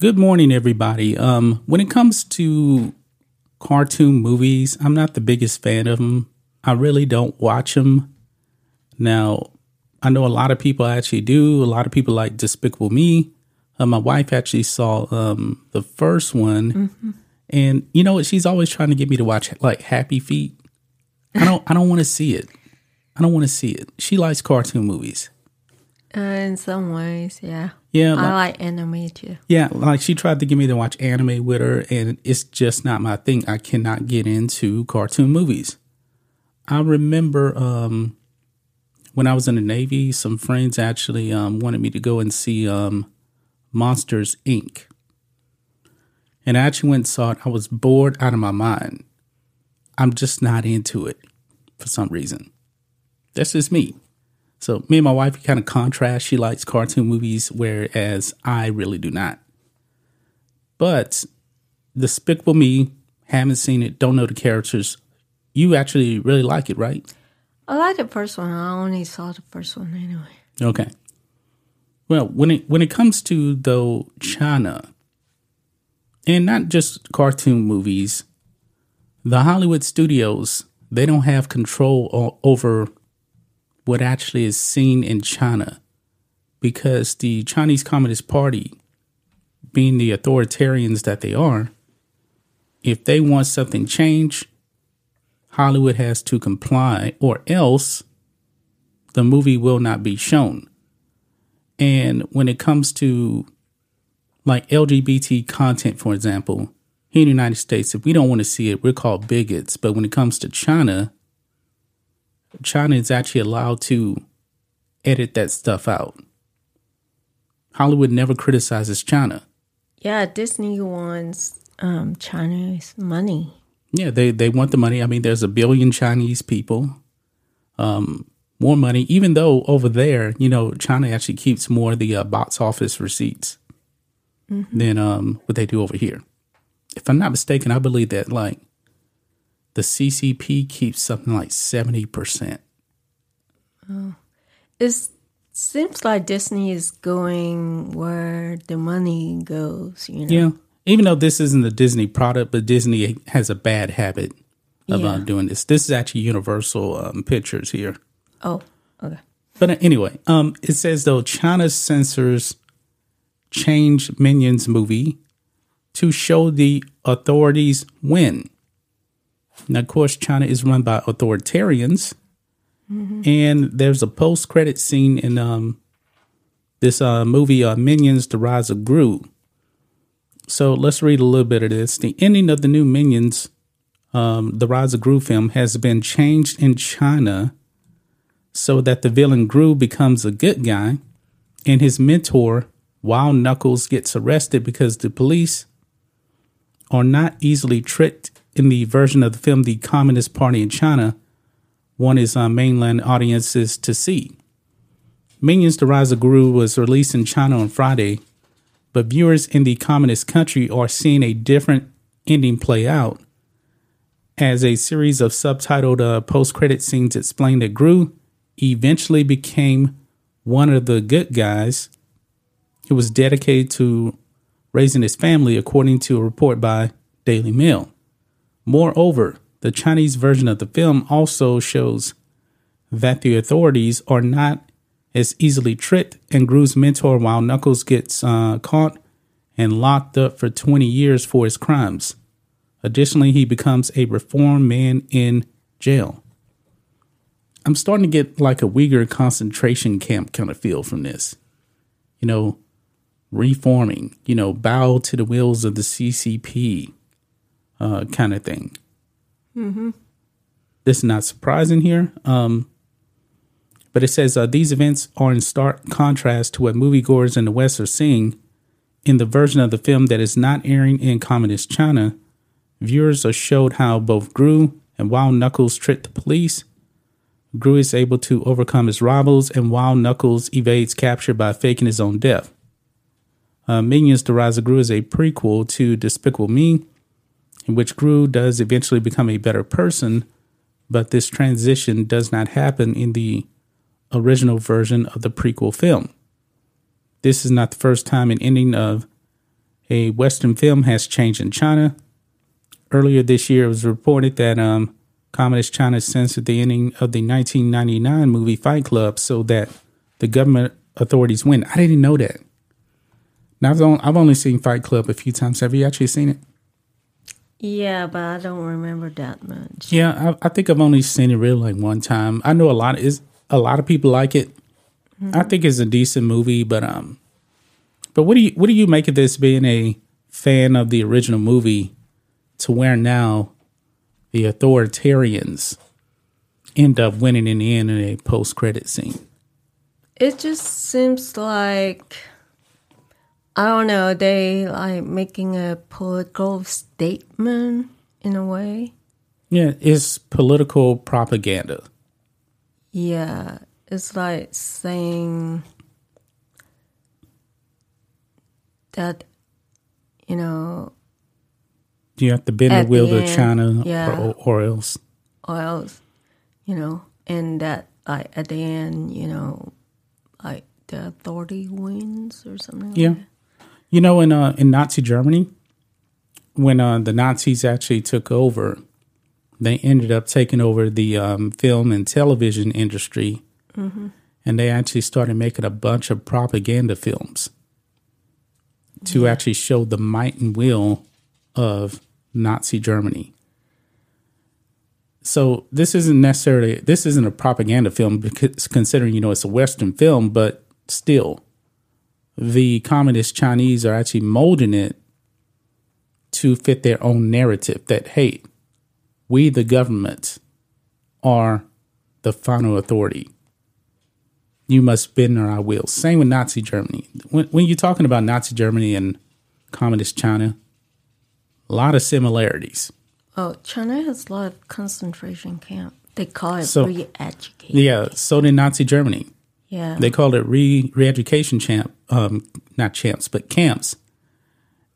Good morning, everybody. Um, when it comes to cartoon movies, I'm not the biggest fan of them. I really don't watch them. Now, I know a lot of people actually do. A lot of people like Despicable Me. Uh, my wife actually saw um, the first one, mm-hmm. and you know what? She's always trying to get me to watch like Happy Feet. I don't. I don't want to see it. I don't want to see it. She likes cartoon movies. Uh, in some ways, yeah. Yeah, I like anime too. Yeah, like she tried to get me to watch anime with her, and it's just not my thing. I cannot get into cartoon movies. I remember um, when I was in the Navy, some friends actually um, wanted me to go and see um, Monsters Inc. And I actually went and saw it. I was bored out of my mind. I'm just not into it for some reason. That's just me. So me and my wife kind of contrast. She likes cartoon movies, whereas I really do not. But Despicable Me, haven't seen it, don't know the characters. You actually really like it, right? I like the first one. I only saw the first one anyway. Okay. Well, when it when it comes to though China, and not just cartoon movies, the Hollywood studios they don't have control over what actually is seen in China because the Chinese Communist Party, being the authoritarians that they are, if they want something changed, Hollywood has to comply or else the movie will not be shown. And when it comes to like LGBT content, for example, here in the United States, if we don't want to see it, we're called bigots. But when it comes to China, China is actually allowed to edit that stuff out. Hollywood never criticizes China. Yeah, Disney wants um, China's money. Yeah, they, they want the money. I mean, there's a billion Chinese people, um, more money, even though over there, you know, China actually keeps more of the uh, box office receipts mm-hmm. than um, what they do over here. If I'm not mistaken, I believe that like the CCP keeps something like 70%. Oh. It seems like Disney is going where the money goes, you know? Yeah. Even though this isn't a Disney product, but Disney has a bad habit of uh, yeah. doing this. This is actually Universal um, Pictures here. Oh, okay. But uh, anyway, um, it says though China's censors change Minions movie to show the authorities win. Now, of course, China is run by authoritarians, mm-hmm. and there's a post-credit scene in um, this uh, movie, uh, Minions: The Rise of Gru. So let's read a little bit of this. The ending of the new Minions, um, the Rise of Gru film, has been changed in China so that the villain Gru becomes a good guy, and his mentor, Wild Knuckles, gets arrested because the police are not easily tricked in the version of the film The Communist Party in China one is uh, mainland audiences to see. Minions The Rise of Gru was released in China on Friday, but viewers in the communist country are seeing a different ending play out as a series of subtitled uh, post credit scenes explain that Gru eventually became one of the good guys who was dedicated to raising his family, according to a report by Daily Mail. Moreover, the Chinese version of the film also shows that the authorities are not as easily tricked, and Gru's mentor, Wild Knuckles, gets uh, caught and locked up for 20 years for his crimes. Additionally, he becomes a reformed man in jail. I'm starting to get like a Uyghur concentration camp kind of feel from this. You know, reforming, you know, bow to the wills of the CCP, uh, kind of thing. Mm-hmm. This is not surprising here. Um, but it says uh, these events are in stark contrast to what moviegoers in the West are seeing in the version of the film that is not airing in communist China. Viewers are showed how both Gru and Wild Knuckles trick the police. Gru is able to overcome his rivals, and Wild Knuckles evades capture by faking his own death. Uh, Minions: The Rise of Gru is a prequel to Despicable Me, in which Gru does eventually become a better person, but this transition does not happen in the original version of the prequel film. This is not the first time an ending of a Western film has changed in China. Earlier this year, it was reported that um, Communist China censored the ending of the 1999 movie Fight Club so that the government authorities win. I didn't know that. Now, I've only, I've only seen Fight Club a few times. Have you actually seen it? Yeah, but I don't remember that much. Yeah, I, I think I've only seen it really like one time. I know a lot is a lot of people like it. I think it's a decent movie, but um, but what do you what do you make of this being a fan of the original movie to where now the authoritarians end up winning in the end in a post credit scene? It just seems like I don't know, they like making a political statement in a way. Yeah, it's political propaganda. Yeah, it's like saying that, you know, You have to bend the wheel the to China yeah. or, or else. or else, you know, and that like at the end, you know, like the authority wins or something. Yeah. Like that. You know, in uh, in Nazi Germany, when uh, the Nazis actually took over, they ended up taking over the um, film and television industry, and they actually started making a bunch of propaganda films to actually show the might and will of Nazi Germany. So this isn't necessarily this isn't a propaganda film because considering you know it's a Western film, but still the communist Chinese are actually molding it to fit their own narrative that, hey, we, the government, are the final authority. You must bend or I will. Same with Nazi Germany. When, when you're talking about Nazi Germany and communist China, a lot of similarities. Oh, China has a lot of concentration camp. They call it So- re-educate. Yeah, so did Nazi Germany. Yeah. They called it re re-education champ, um, not champs, but camps,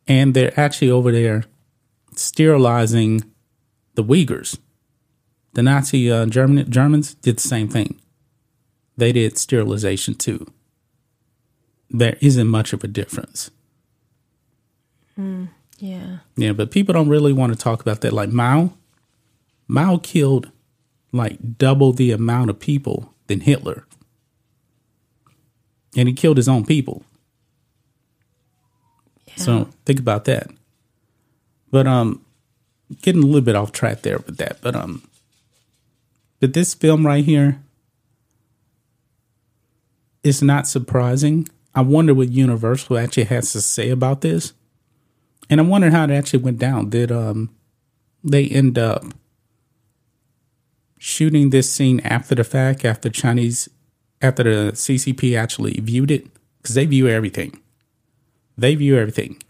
and they're actually over there sterilizing the Uyghurs. The Nazi uh, German Germans did the same thing. They did sterilization too. There isn't much of a difference. yeah. Yeah, but people don't really want to talk about that. Like Mao, Mao killed like double the amount of people than Hitler. And he killed his own people. So think about that. But um getting a little bit off track there with that. But um but this film right here is not surprising. I wonder what Universal actually has to say about this. And I wonder how it actually went down. Did um they end up shooting this scene after the fact, after Chinese after the CCP actually viewed it? Because they view everything. They view everything.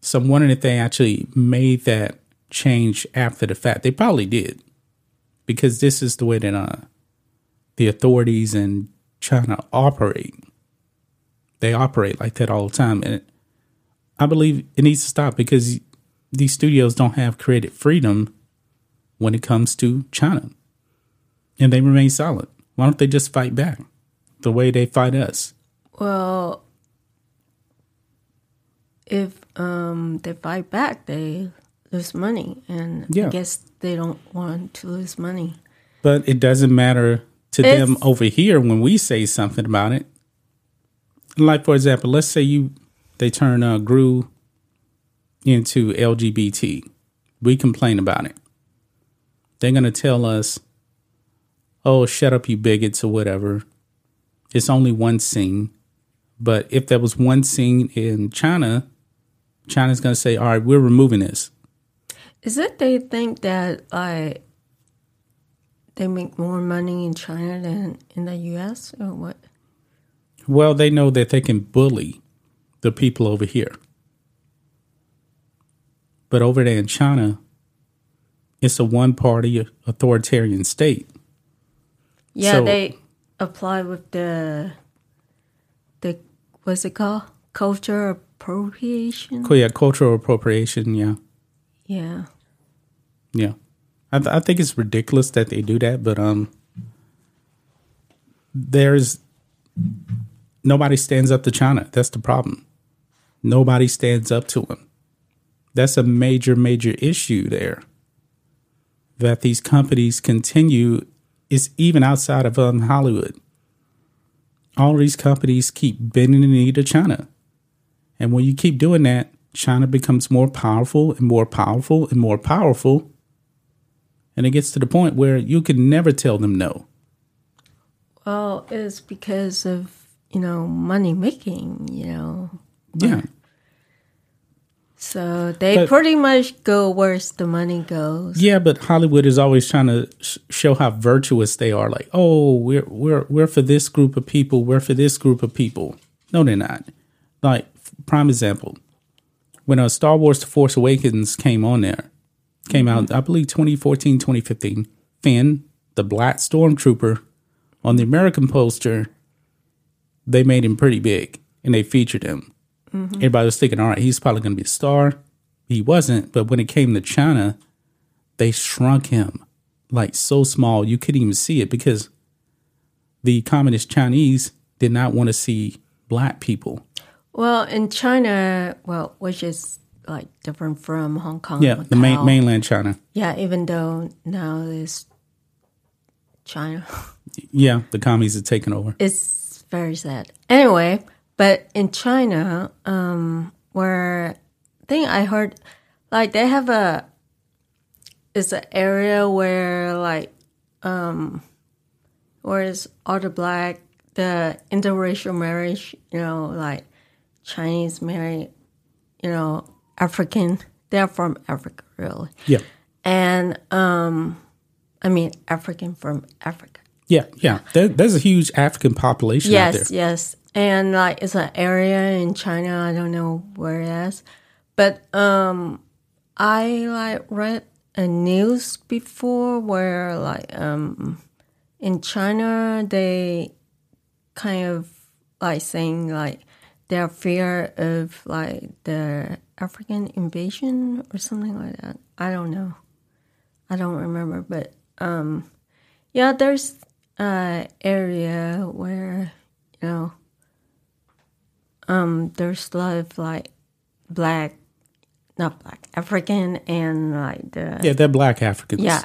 So I'm wondering if they actually made that change after the fact. They probably did. Because this is the way that uh, the authorities in China operate. They operate like that all the time. And I believe it needs to stop because these studios don't have creative freedom when it comes to China. And they remain silent. Why don't they just fight back the way they fight us? Well, if um they fight back, they lose money, and Yeah. I guess they don't want to lose money. But it doesn't matter to It's- them over here when we say something about it. Like for example, let's say you they turn uh, Gru into LGBT. We complain about it. They're gonna tell us, "Oh, shut up, you bigots," or whatever. It's only one scene, but if there was one scene in China, China's gonna say, "All right, we're removing this." Is it they think that like they make more money in China than in the U.S. or what? Well, they know that they can bully the people over here. But over there in China, it's a one party authoritarian state. Yeah, So- they apply with the the what's it called? Culture appropriation. Oh, yeah, cultural appropriation. Yeah. Yeah. Yeah. I, th- I think it's ridiculous that they do that, but um, there's nobody stands up to China. That's the problem. Nobody stands up to them. That's a major, major issue there. That these companies continue is even outside of um, Hollywood. All these companies keep bending the knee to China. And when you keep doing that, China becomes more powerful and more powerful and more powerful. And it gets to the point where you can never tell them no. Well, it's because of, you know, money making, you know. Yeah. So they But- pretty much go where the money goes. Yeah, but Hollywood is always trying to sh- show how virtuous they are. Like, oh, we're we're we're for this group of people. We're for this group of people. No, they're not. Like prime example, when a Star Wars: The Force Awakens came on there, came out, mm-hmm. I believe 2014, 2015. Finn, the Black Stormtrooper, on the American poster, they made him pretty big and they featured him. Mm-hmm. Everybody was thinking, all right, he's probably going to be a star. He wasn't, but when it came to China, they shrunk him like so small you couldn't even see it because the communist Chinese did not want to see black people. Well, in China, well, which is like different from Hong Kong. Yeah, the main, mainland China. Yeah, even though now it's China. Yeah, the commies are taking over. it's very sad. Anyway, but in China, um, where I think I heard, like they have a, it's an area where like, um, where is all the black, the interracial marriage, you know, like Chinese marry, you know, African. They're from Africa, really, Yeah, and um, I mean African from Africa. yeah, yeah. There, there's a huge African population out there. Yes, yes. And like it's an area in China, I don't know where it is. But um I like read a news before where like um in China they kind of like saying like their fear of like the African invasion or something like that. I don't know. I don't remember, but um yeah, there's uh area where you know um there's a lot of like black not black african and like the Yeah, they're black Africans. yeah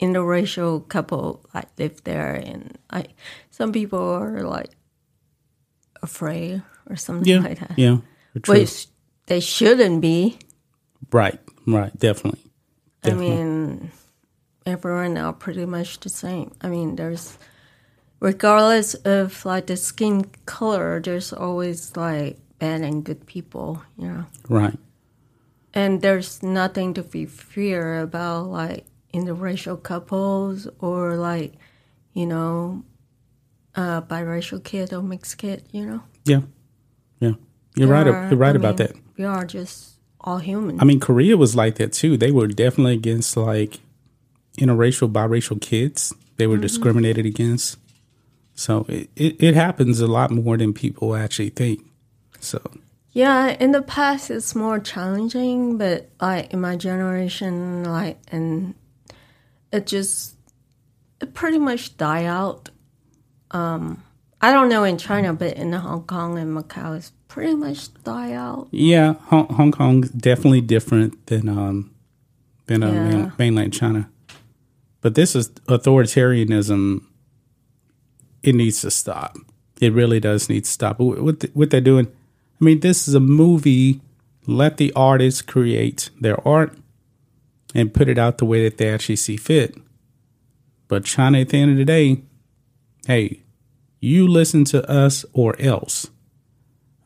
interracial couple like live there and like some people are like afraid or something yeah, like that yeah. Which they shouldn't be Right, right, definitely. I mean, everyone are pretty much the same. I mean, there's, regardless of like the skin color, there's always like bad and good people, you know. right. And there's nothing to be fear about like interracial couples or like, you know, uh, biracial kid or mixed kid, you know. Yeah, yeah. You're right. Are- You're right I about mean, that. We are just all human. I mean, Korea was like that too. They were definitely against like interracial, biracial kids. They were discriminated against. So it, it, it happens a lot more than people actually think. So Yeah, in the past it's more challenging, but like in my generation, like and it just it pretty much die out. Um, I don't know in China, but in Hong Kong and Macau, it's pretty much died out. yeah, Hong, Hong Kong definitely different than um than uh, Yeah. main- mainland China. But this is authoritarianism. It needs to stop. It really does need to stop. What what, the, what they're doing? I mean, this is a movie. Let the artists create their art and put it out the way that they actually see fit. But China, at the end of the day, hey, you listen to us or else.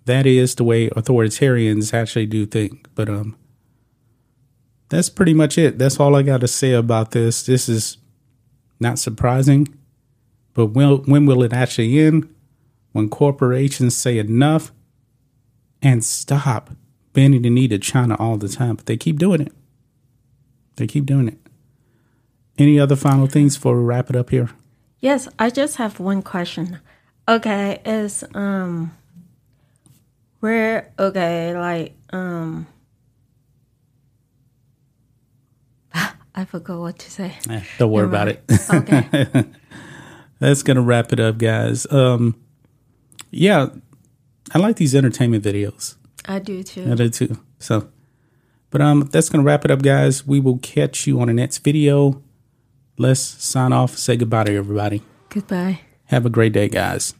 That is the way authoritarians actually do think. But um, that's pretty much it. That's all I got to say about this. This is not surprising, but when when will it actually end? When corporations say enough and stop bending the knee to China all the time, but they keep doing it. They keep doing it. Any other final things before we wrap it up here? Yes, I just have one question. Okay, is um where okay, like um I forgot what to say. Eh, don't worry about it. Okay. That's gonna wrap it up, guys. Um, yeah, I like these entertainment videos. I do too. I do too. So, but um, that's gonna wrap it up, guys. We will catch you on the next video. Let's sign off. Say goodbye to everybody. Goodbye. Have a great day, guys.